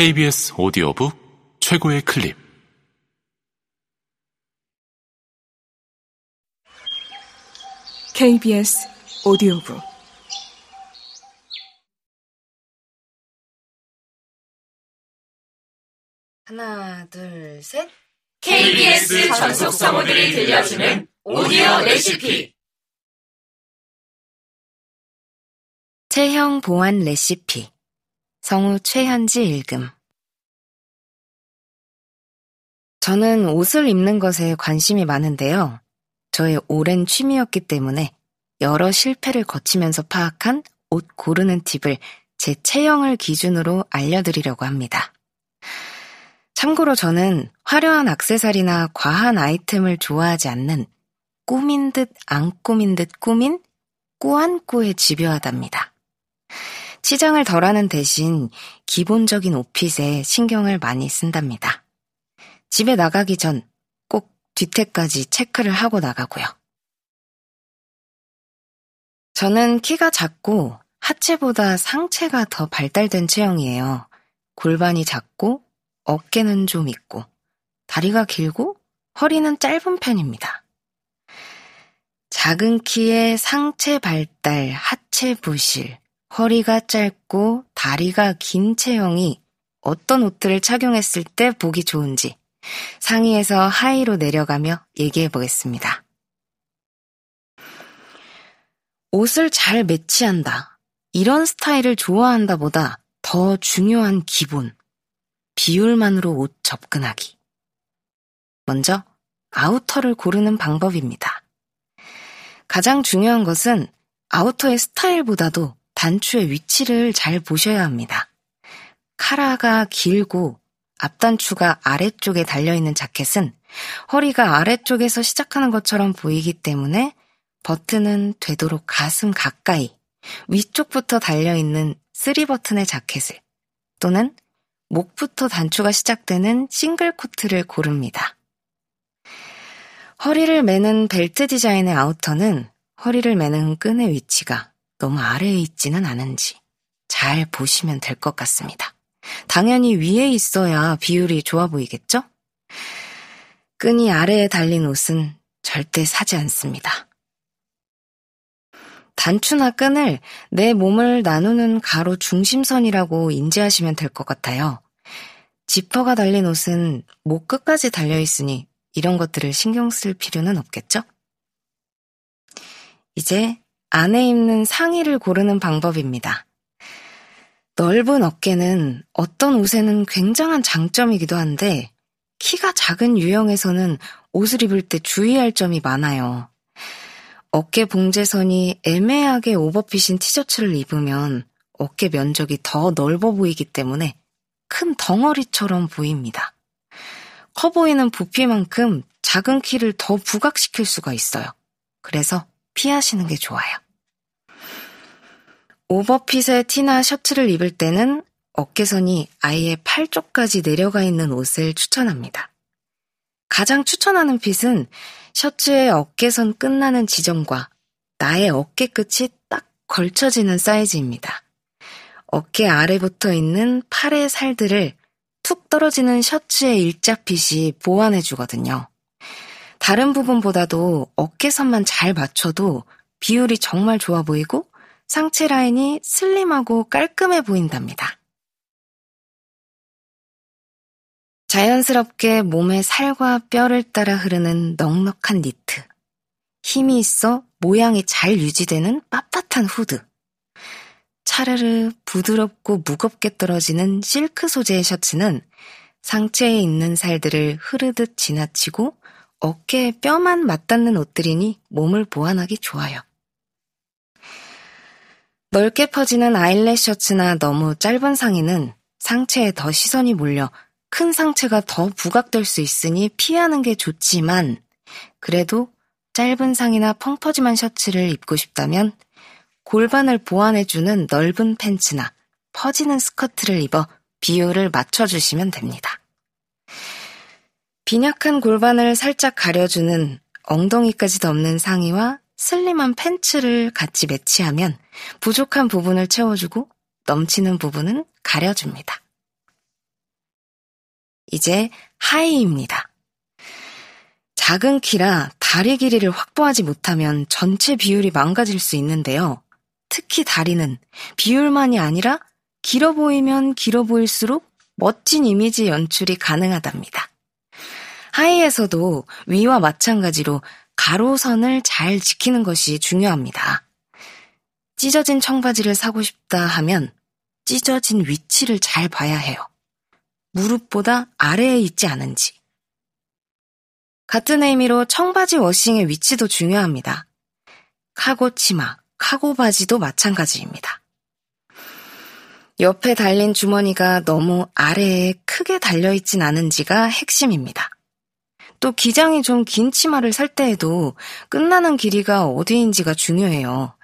KBS 오디오북 최고의 클립 KBS 오디오북 하나, 둘, 셋. KBS 전속 성우들이 들려주는 오디오 레시피. 체형 보완 레시피. 성우 최현지 읽음. 저는 옷을 입는 것에 관심이 많은데요. 저의 오랜 취미였기 때문에 여러 실패를 거치면서 파악한 옷 고르는 팁을 제 체형을 기준으로 알려드리려고 합니다. 참고로 저는 화려한 악세사리나 과한 아이템을 좋아하지 않는 꾸민 듯 안 꾸민 듯 꾸민 꾸안꾸에 집요하답니다. 치장을 덜하는 대신 기본적인 옷핏에 신경을 많이 쓴답니다. 집에 나가기 전 꼭 뒤태까지 체크를 하고 나가고요. 저는 키가 작고 하체보다 상체가 더 발달된 체형이에요. 골반이 작고 어깨는 좀 있고 다리가 길고 허리는 짧은 편입니다. 작은 키에 상체 발달, 하체 부실, 허리가 짧고 다리가 긴 체형이 어떤 옷들을 착용했을 때 보기 좋은지 상의에서 하의로 내려가며 얘기해 보겠습니다. 옷을 잘 매치한다. 이런 스타일을 좋아한다 보다 더 중요한 기본. 비율만으로 옷 접근하기. 먼저 아우터를 고르는 방법입니다. 가장 중요한 것은 아우터의 스타일보다도 단추의 위치를 잘 보셔야 합니다. 카라가 길고 앞단추가 아래쪽에 달려있는 자켓은 허리가 아래쪽에서 시작하는 것처럼 보이기 때문에 버튼은 되도록 가슴 가까이 위쪽부터 달려있는 3버튼의 자켓을 또는 목부터 단추가 시작되는 싱글 코트를 고릅니다. 허리를 매는 벨트 디자인의 아우터는 허리를 매는 끈의 위치가 너무 아래에 있지는 않은지 잘 보시면 될 것 같습니다. 당연히 위에 있어야 비율이 좋아 보이겠죠? 끈이 아래에 달린 옷은 절대 사지 않습니다. 단추나 끈을 내 몸을 나누는 가로 중심선이라고 인지하시면 될 것 같아요. 지퍼가 달린 옷은 목 끝까지 달려있으니 이런 것들을 신경 쓸 필요는 없겠죠? 이제 안에 입는 상의를 고르는 방법입니다. 넓은 어깨는 어떤 옷에는 굉장한 장점이기도 한데 키가 작은 유형에서는 옷을 입을 때 주의할 점이 많아요. 어깨 봉제선이 애매하게 오버핏인 티셔츠를 입으면 어깨 면적이 더 넓어 보이기 때문에 큰 덩어리처럼 보입니다. 커 보이는 부피만큼 작은 키를 더 부각시킬 수가 있어요. 그래서 피하시는 게 좋아요. 오버핏의 티나 셔츠를 입을 때는 어깨선이 아예 팔 쪽까지 내려가 있는 옷을 추천합니다. 가장 추천하는 핏은 셔츠의 어깨선 끝나는 지점과 나의 어깨 끝이 딱 걸쳐지는 사이즈입니다. 어깨 아래 붙어 있는 팔의 살들을 툭 떨어지는 셔츠의 일자핏이 보완해 주거든요. 다른 부분보다도 어깨선만 잘 맞춰도 비율이 정말 좋아 보이고 상체 라인이 슬림하고 깔끔해 보인답니다. 자연스럽게 몸의 살과 뼈를 따라 흐르는 넉넉한 니트. 힘이 있어 모양이 잘 유지되는 빳빳한 후드. 차르르 부드럽고 무겁게 떨어지는 실크 소재의 셔츠는 상체에 있는 살들을 흐르듯 지나치고 어깨에 뼈만 맞닿는 옷들이니 몸을 보완하기 좋아요. 넓게 퍼지는 아일렛 셔츠나 너무 짧은 상의는 상체에 더 시선이 몰려 큰 상체가 더 부각될 수 있으니 피하는 게 좋지만 그래도 짧은 상의나 펑퍼짐한 셔츠를 입고 싶다면 골반을 보완해주는 넓은 팬츠나 퍼지는 스커트를 입어 비율을 맞춰주시면 됩니다. 빈약한 골반을 살짝 가려주는 엉덩이까지 덮는 상의와 슬림한 팬츠를 같이 매치하면 부족한 부분을 채워주고 넘치는 부분은 가려줍니다. 이제 하이입니다. 작은 키라 다리 길이를 확보하지 못하면 전체 비율이 망가질 수 있는데요. 특히 다리는 비율만이 아니라 길어 보이면 길어 보일수록 멋진 이미지 연출이 가능하답니다. 하이에서도 위와 마찬가지로 가로선을 잘 지키는 것이 중요합니다. 찢어진 청바지를 사고 싶다 하면 찢어진 위치를 잘 봐야 해요. 무릎보다 아래에 있지 않은지. 같은 의미로 청바지 워싱의 위치도 중요합니다. 카고 치마, 카고 바지도 마찬가지입니다. 옆에 달린 주머니가 너무 아래에 크게 달려있진 않은지가 핵심입니다. 또 기장이 좀 긴 치마를 살 때에도 끝나는 길이가 어디인지가 중요해요.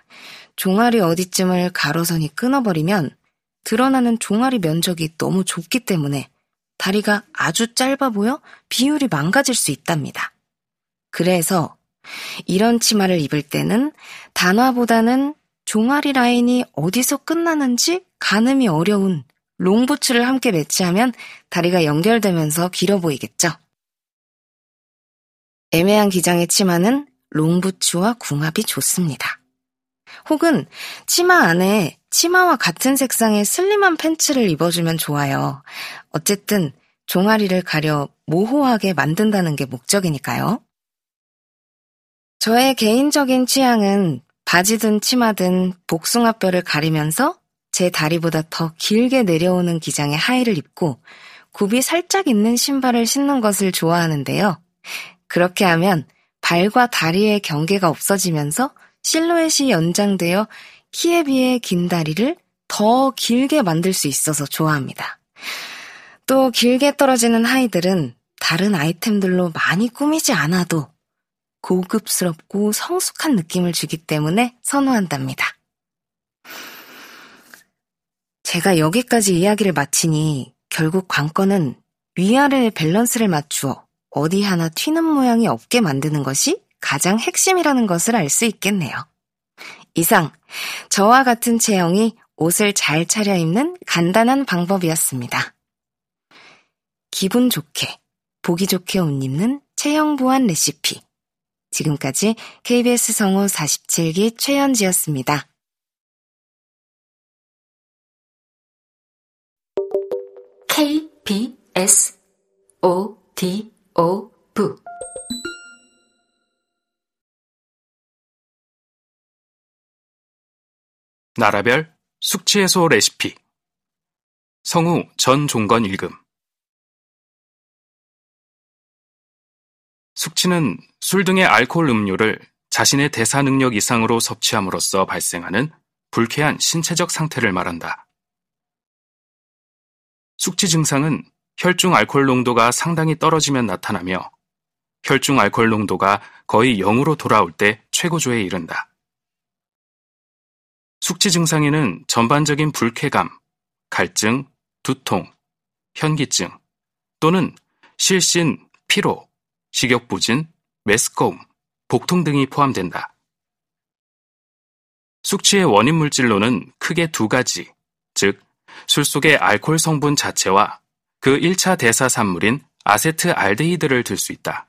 종아리 어디쯤을 가로선이 끊어버리면 드러나는 종아리 면적이 너무 좁기 때문에 다리가 아주 짧아 보여 비율이 망가질 수 있답니다. 그래서 이런 치마를 입을 때는 단화보다는 종아리 라인이 어디서 끝나는지 가늠이 어려운 롱부츠를 함께 매치하면 다리가 연결되면서 길어 보이겠죠. 애매한 기장의 치마는 롱부츠와 궁합이 좋습니다. 혹은 치마 안에 치마와 같은 색상의 슬림한 팬츠를 입어주면 좋아요. 어쨌든 종아리를 가려 모호하게 만든다는 게 목적이니까요. 저의 개인적인 취향은 바지든 치마든 복숭아뼈를 가리면서 제 다리보다 더 길게 내려오는 기장의 하의를 입고 굽이 살짝 있는 신발을 신는 것을 좋아하는데요. 그렇게 하면 발과 다리의 경계가 없어지면서 실루엣이 연장되어 키에 비해 긴 다리를 더 길게 만들 수 있어서 좋아합니다. 또 길게 떨어지는 하이들은 다른 아이템들로 많이 꾸미지 않아도 고급스럽고 성숙한 느낌을 주기 때문에 선호한답니다. 제가 여기까지 이야기를 마치니 결국 관건은 위아래의 밸런스를 맞추어 어디 하나 튀는 모양이 없게 만드는 것이 가장 핵심이라는 것을 알 수 있겠네요. 이상, 저와 같은 체형이 옷을 잘 차려입는 간단한 방법이었습니다. 기분 좋게, 보기 좋게 옷 입는 체형 보완 레시피. 지금까지 KBS 성우 47기 최현지였습니다. KBS O O V 나라별 숙취 해소 레시피. 성우 전종건 읽음. 숙취는 술 등의 알코올 음료를 자신의 대사 능력 이상으로 섭취함으로써 발생하는 불쾌한 신체적 상태를 말한다. 숙취 증상은 혈중 알코올 농도가 상당히 떨어지면 나타나며 혈중 알코올 농도가 거의 0으로 돌아올 때 최고조에 이른다. 숙취 증상에는 전반적인 불쾌감, 갈증, 두통, 현기증 또는 실신, 피로, 식욕부진, 메스꺼움, 복통 등이 포함된다. 숙취의 원인 물질로는 크게 두 가지, 즉, 술 속의 알코올 성분 자체와 그 1차 대사 산물인 아세트 알데히드를 들 수 있다.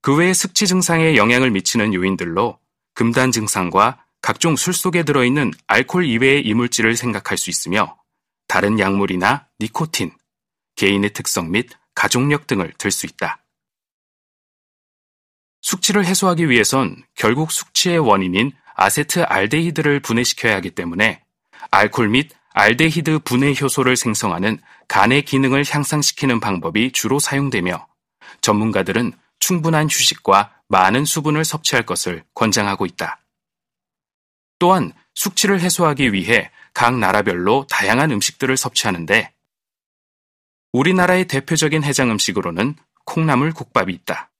그 외의 숙취 증상에 영향을 미치는 요인들로 금단 증상과 각종 술 속에 들어있는 알코올 이외의 이물질을 생각할 수 있으며 다른 약물이나 니코틴, 개인의 특성 및 가족력 등을 들 수 있다. 숙취를 해소하기 위해선 결국 숙취의 원인인 아세트 알데히드를 분해시켜야 하기 때문에 알코올 및 알데히드 분해 효소를 생성하는 간의 기능을 향상시키는 방법이 주로 사용되며 전문가들은 충분한 휴식과 많은 수분을 섭취할 것을 권장하고 있다. 또한 숙취를 해소하기 위해 각 나라별로 다양한 음식들을 섭취하는데 우리나라의 대표적인 해장 음식으로는 콩나물 국밥이 있다.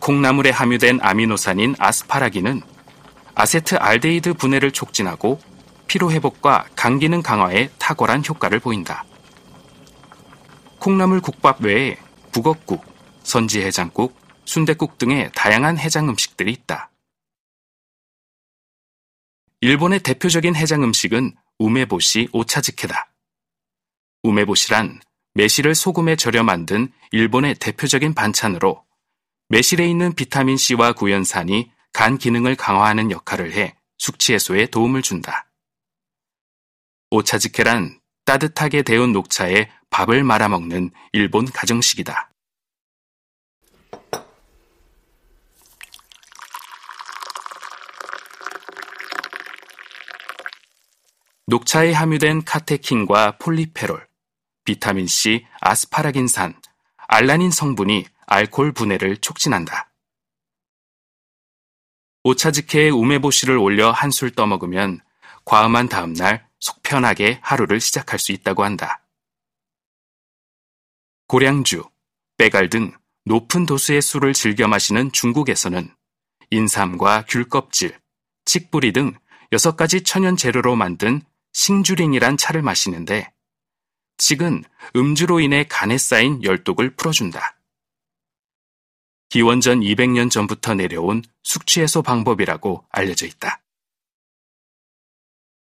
콩나물에 함유된 아미노산인 아스파라긴은 아세트 알데히드 분해를 촉진하고 피로회복과 간 기능 강화에 탁월한 효과를 보인다. 콩나물 국밥 외에 북엇국, 선지해장국, 순대국 등의 다양한 해장 음식들이 있다. 일본의 대표적인 해장 음식은 우메보시 오차즈케다. 우메보시란 매실을 소금에 절여 만든 일본의 대표적인 반찬으로 매실에 있는 비타민C와 구연산이 간 기능을 강화하는 역할을 해 숙취 해소에 도움을 준다. 오차즈케란 따뜻하게 데운 녹차에 밥을 말아 먹는 일본 가정식이다. 녹차에 함유된 카테킨과 폴리페롤, 비타민C, 아스파라긴산, 알라닌 성분이 알코올 분해를 촉진한다. 오차즈케에 우메보시를 올려 한 술 떠먹으면 과음한 다음날 속 편하게 하루를 시작할 수 있다고 한다. 고량주, 빼갈 등 높은 도수의 술을 즐겨 마시는 중국에서는 인삼과 귤껍질, 칡뿌리 등 여섯 가지 천연 재료로 만든 싱주링이란 차를 마시는데 칡은 음주로 인해 간에 쌓인 열독을 풀어준다. 기원전 200년 전부터 내려온 숙취해소 방법이라고 알려져 있다.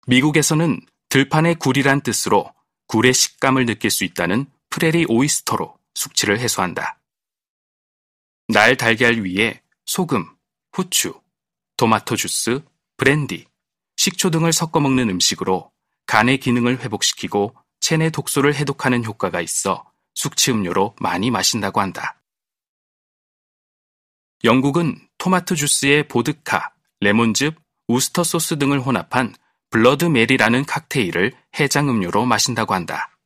미국에서는 들판의 굴이란 뜻으로 굴의 식감을 느낄 수 있다는 프레리 오이스터로 숙취를 해소한다. 날 달걀 위에 소금, 후추, 토마토 주스, 브랜디, 식초 등을 섞어 먹는 음식으로 간의 기능을 회복시키고 체내 독소를 해독하는 효과가 있어 숙취 음료로 많이 마신다고 한다. 영국은 토마토 주스에 보드카, 레몬즙, 우스터 소스 등을 혼합한 블러드 메리라는 칵테일을 해장 음료로 마신다고 한다.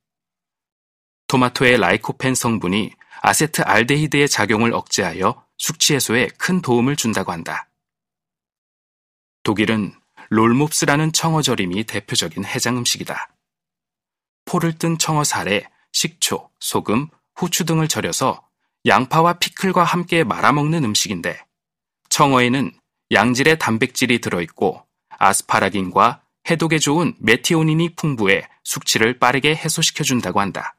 토마토의 라이코펜 성분이 아세트 알데히드의 작용을 억제하여 숙취 해소에 큰 도움을 준다고 한다. 독일은 롤몹스라는 청어 절임이 대표적인 해장 음식이다. 포를 뜬 청어 살에 식초, 소금, 후추 등을 절여서 양파와 피클과 함께 말아먹는 음식인데 청어에는 양질의 단백질이 들어있고 아스파라긴과 해독에 좋은 메티오닌이 풍부해 숙취를 빠르게 해소시켜준다고 한다.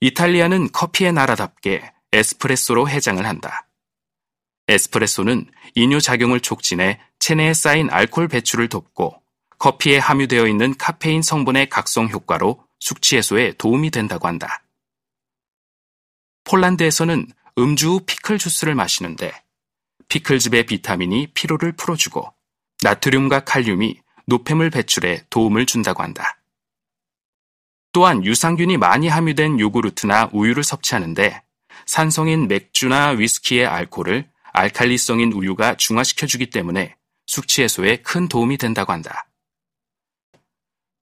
이탈리아는 커피의 나라답게 에스프레소로 해장을 한다. 에스프레소는 이뇨 작용을 촉진해 체내에 쌓인 알코올 배출을 돕고 커피에 함유되어 있는 카페인 성분의 각성 효과로 숙취 해소에 도움이 된다고 한다. 폴란드에서는 음주 후 피클 주스를 마시는데 피클즙의 비타민이 피로를 풀어주고 나트륨과 칼륨이 노폐물 배출에 도움을 준다고 한다. 또한 유산균이 많이 함유된 요구르트나 우유를 섭취하는데 산성인 맥주나 위스키의 알코올을 알칼리성인 우유가 중화시켜주기 때문에 숙취 해소에 큰 도움이 된다고 한다.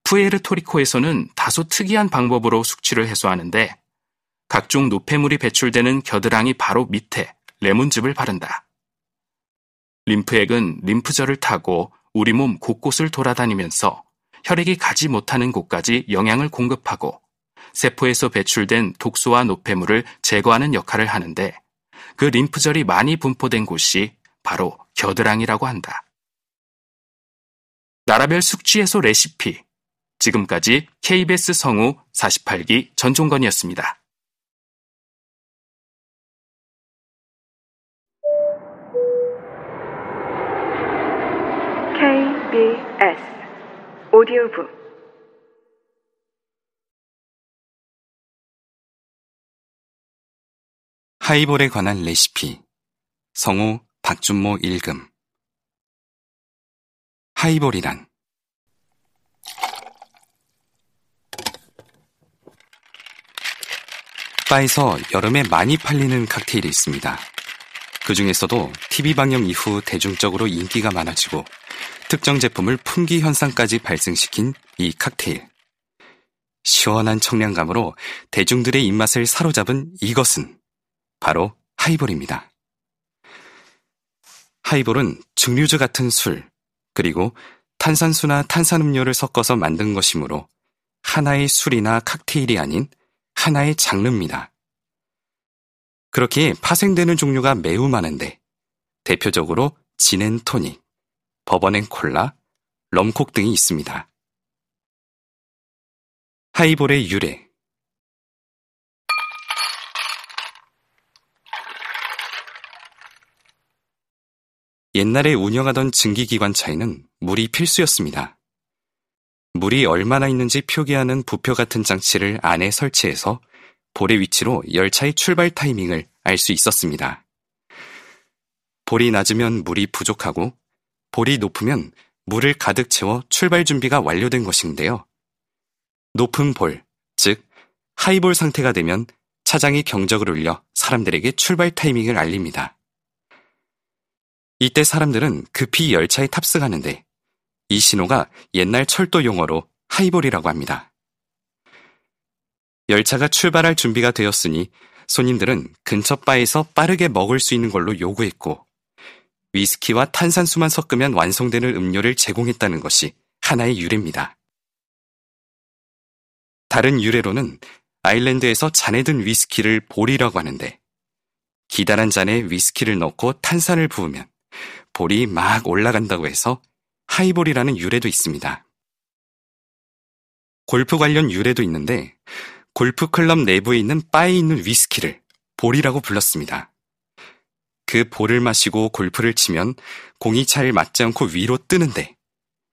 푸에르토리코에서는 다소 특이한 방법으로 숙취를 해소하는데 각종 노폐물이 배출되는 겨드랑이 바로 밑에 레몬즙을 바른다. 림프액은 림프절을 타고 우리 몸 곳곳을 돌아다니면서 혈액이 가지 못하는 곳까지 영양을 공급하고 세포에서 배출된 독소와 노폐물을 제거하는 역할을 하는데 그 림프절이 많이 분포된 곳이 바로 겨드랑이라고 한다. 나라별 숙취해소 레시피. 지금까지 KBS 성우 48기 전종건이었습니다. KBS 오디오북. 하이볼에 관한 레시피. 성우 박준모 읽음. 하이볼이란. 바에서 여름에 많이 팔리는 칵테일이 있습니다. 그 중에서도 TV 방영 이후 대중적으로 인기가 많아지고 특정 제품을 품귀 현상까지 발생시킨 이 칵테일. 시원한 청량감으로 대중들의 입맛을 사로잡은 이것은 바로 하이볼입니다. 하이볼은 증류주 같은 술, 그리고 탄산수나 탄산음료를 섞어서 만든 것이므로 하나의 술이나 칵테일이 아닌 하나의 장르입니다. 그렇게 파생되는 종류가 매우 많은데 대표적으로 진앤 토닉, 버번앤 콜라, 럼콕 등이 있습니다. 하이볼의 유래 옛날에 운영하던 증기기관차에는 물이 필수였습니다. 물이 얼마나 있는지 표기하는 부표 같은 장치를 안에 설치해서 볼의 위치로 열차의 출발 타이밍을 알 수 있었습니다. 볼이 낮으면 물이 부족하고 볼이 높으면 물을 가득 채워 출발 준비가 완료된 것인데요. 높은 볼, 즉 하이볼 상태가 되면 차장이 경적을 울려 사람들에게 출발 타이밍을 알립니다. 이때 사람들은 급히 열차에 탑승하는데 이 신호가 옛날 철도 용어로 하이볼이라고 합니다. 열차가 출발할 준비가 되었으니 손님들은 근처 바에서 빠르게 먹을 수 있는 걸로 요구했고 위스키와 탄산수만 섞으면 완성되는 음료를 제공했다는 것이 하나의 유래입니다. 다른 유래로는 아일랜드에서 잔에 든 위스키를 볼이라고 하는데 기다란 잔에 위스키를 넣고 탄산을 부으면 볼이 막 올라간다고 해서 하이볼이라는 유래도 있습니다. 골프 관련 유래도 있는데 골프 클럽 내부에 있는 바에 있는 위스키를 볼이라고 불렀습니다. 그 볼을 마시고 골프를 치면 공이 잘 맞지 않고 위로 뜨는데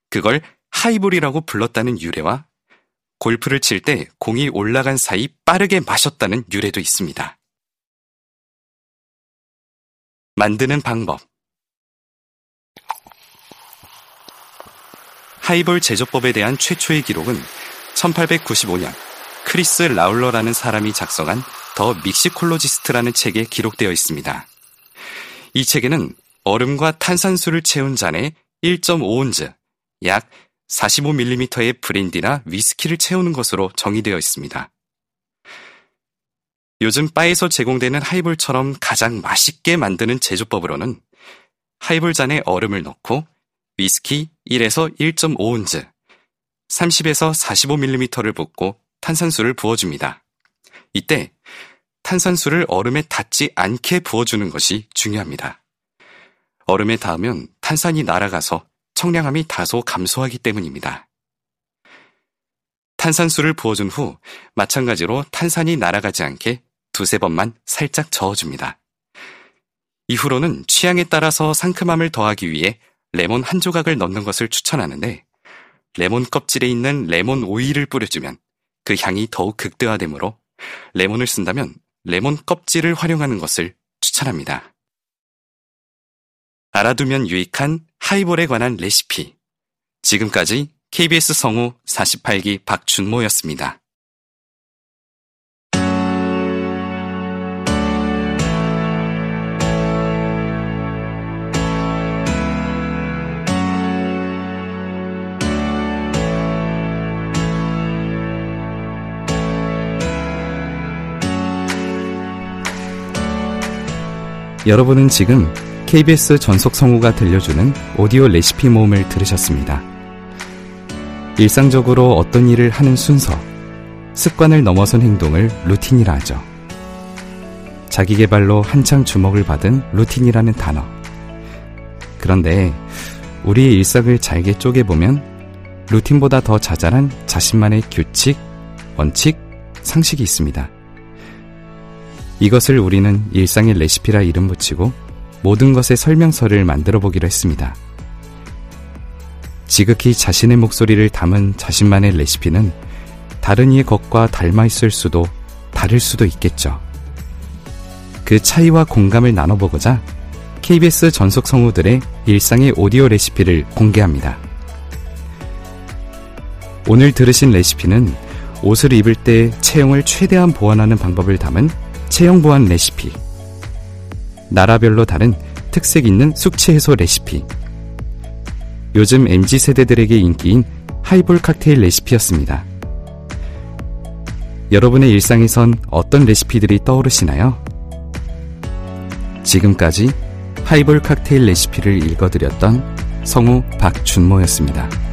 그걸 하이볼이라고 불렀다는 유래와 골프를 칠 때 공이 올라간 사이 빠르게 마셨다는 유래도 있습니다. 만드는 방법 하이볼 제조법에 대한 최초의 기록은 1895년 크리스 라울러라는 사람이 작성한 The Mixicologist라는 책에 기록되어 있습니다. 이 책에는 얼음과 탄산수를 채운 잔에 1.5온스, 약 45mm의 브랜디나 위스키를 채우는 것으로 정의되어 있습니다. 요즘 바에서 제공되는 하이볼처럼 가장 맛있게 만드는 제조법으로는 하이볼 잔에 얼음을 넣고 위스키 1에서 1.5온즈, 30에서 45mm를 붓고 탄산수를 부어줍니다. 이때 탄산수를 얼음에 닿지 않게 부어주는 것이 중요합니다. 얼음에 닿으면 탄산이 날아가서 청량함이 다소 감소하기 때문입니다. 탄산수를 부어준 후 마찬가지로 탄산이 날아가지 않게 두세 번만 살짝 저어줍니다. 이후로는 취향에 따라서 상큼함을 더하기 위해 레몬 한 조각을 넣는 것을 추천하는데 레몬 껍질에 있는 레몬 오일을 뿌려주면 그 향이 더욱 극대화되므로 레몬을 쓴다면 레몬 껍질을 활용하는 것을 추천합니다. 알아두면 유익한 하이볼에 관한 레시피. 지금까지 KBS 성우 48기 박준모였습니다. 여러분은 지금 KBS 전속 성우가 들려주는 오디오 레시피 모음을 들으셨습니다. 일상적으로 어떤 일을 하는 순서, 습관을 넘어선 행동을 루틴이라 하죠. 자기 개발로 한창 주목을 받은 루틴이라는 단어. 그런데 우리의 일상을 잘게 쪼개보면 루틴보다 더 자잘한 자신만의 규칙, 원칙, 상식이 있습니다. 이것을 우리는 일상의 레시피라 이름 붙이고 모든 것의 설명서를 만들어 보기로 했습니다. 지극히 자신의 목소리를 담은 자신만의 레시피는 다른 이의 것과 닮아 있을 수도 다를 수도 있겠죠. 그 차이와 공감을 나눠보고자 KBS 전속 성우들의 일상의 오디오 레시피를 공개합니다. 오늘 들으신 레시피는 옷을 입을 때 체형을 최대한 보완하는 방법을 담은 체형 보완 레시피. 나라별로 다른 특색 있는 숙취 해소 레시피. 요즘 MZ 세대들에게 인기인 하이볼 칵테일 레시피였습니다. 여러분의 일상에선 어떤 레시피들이 떠오르시나요? 지금까지 하이볼 칵테일 레시피를 읽어드렸던 성우 박준모였습니다.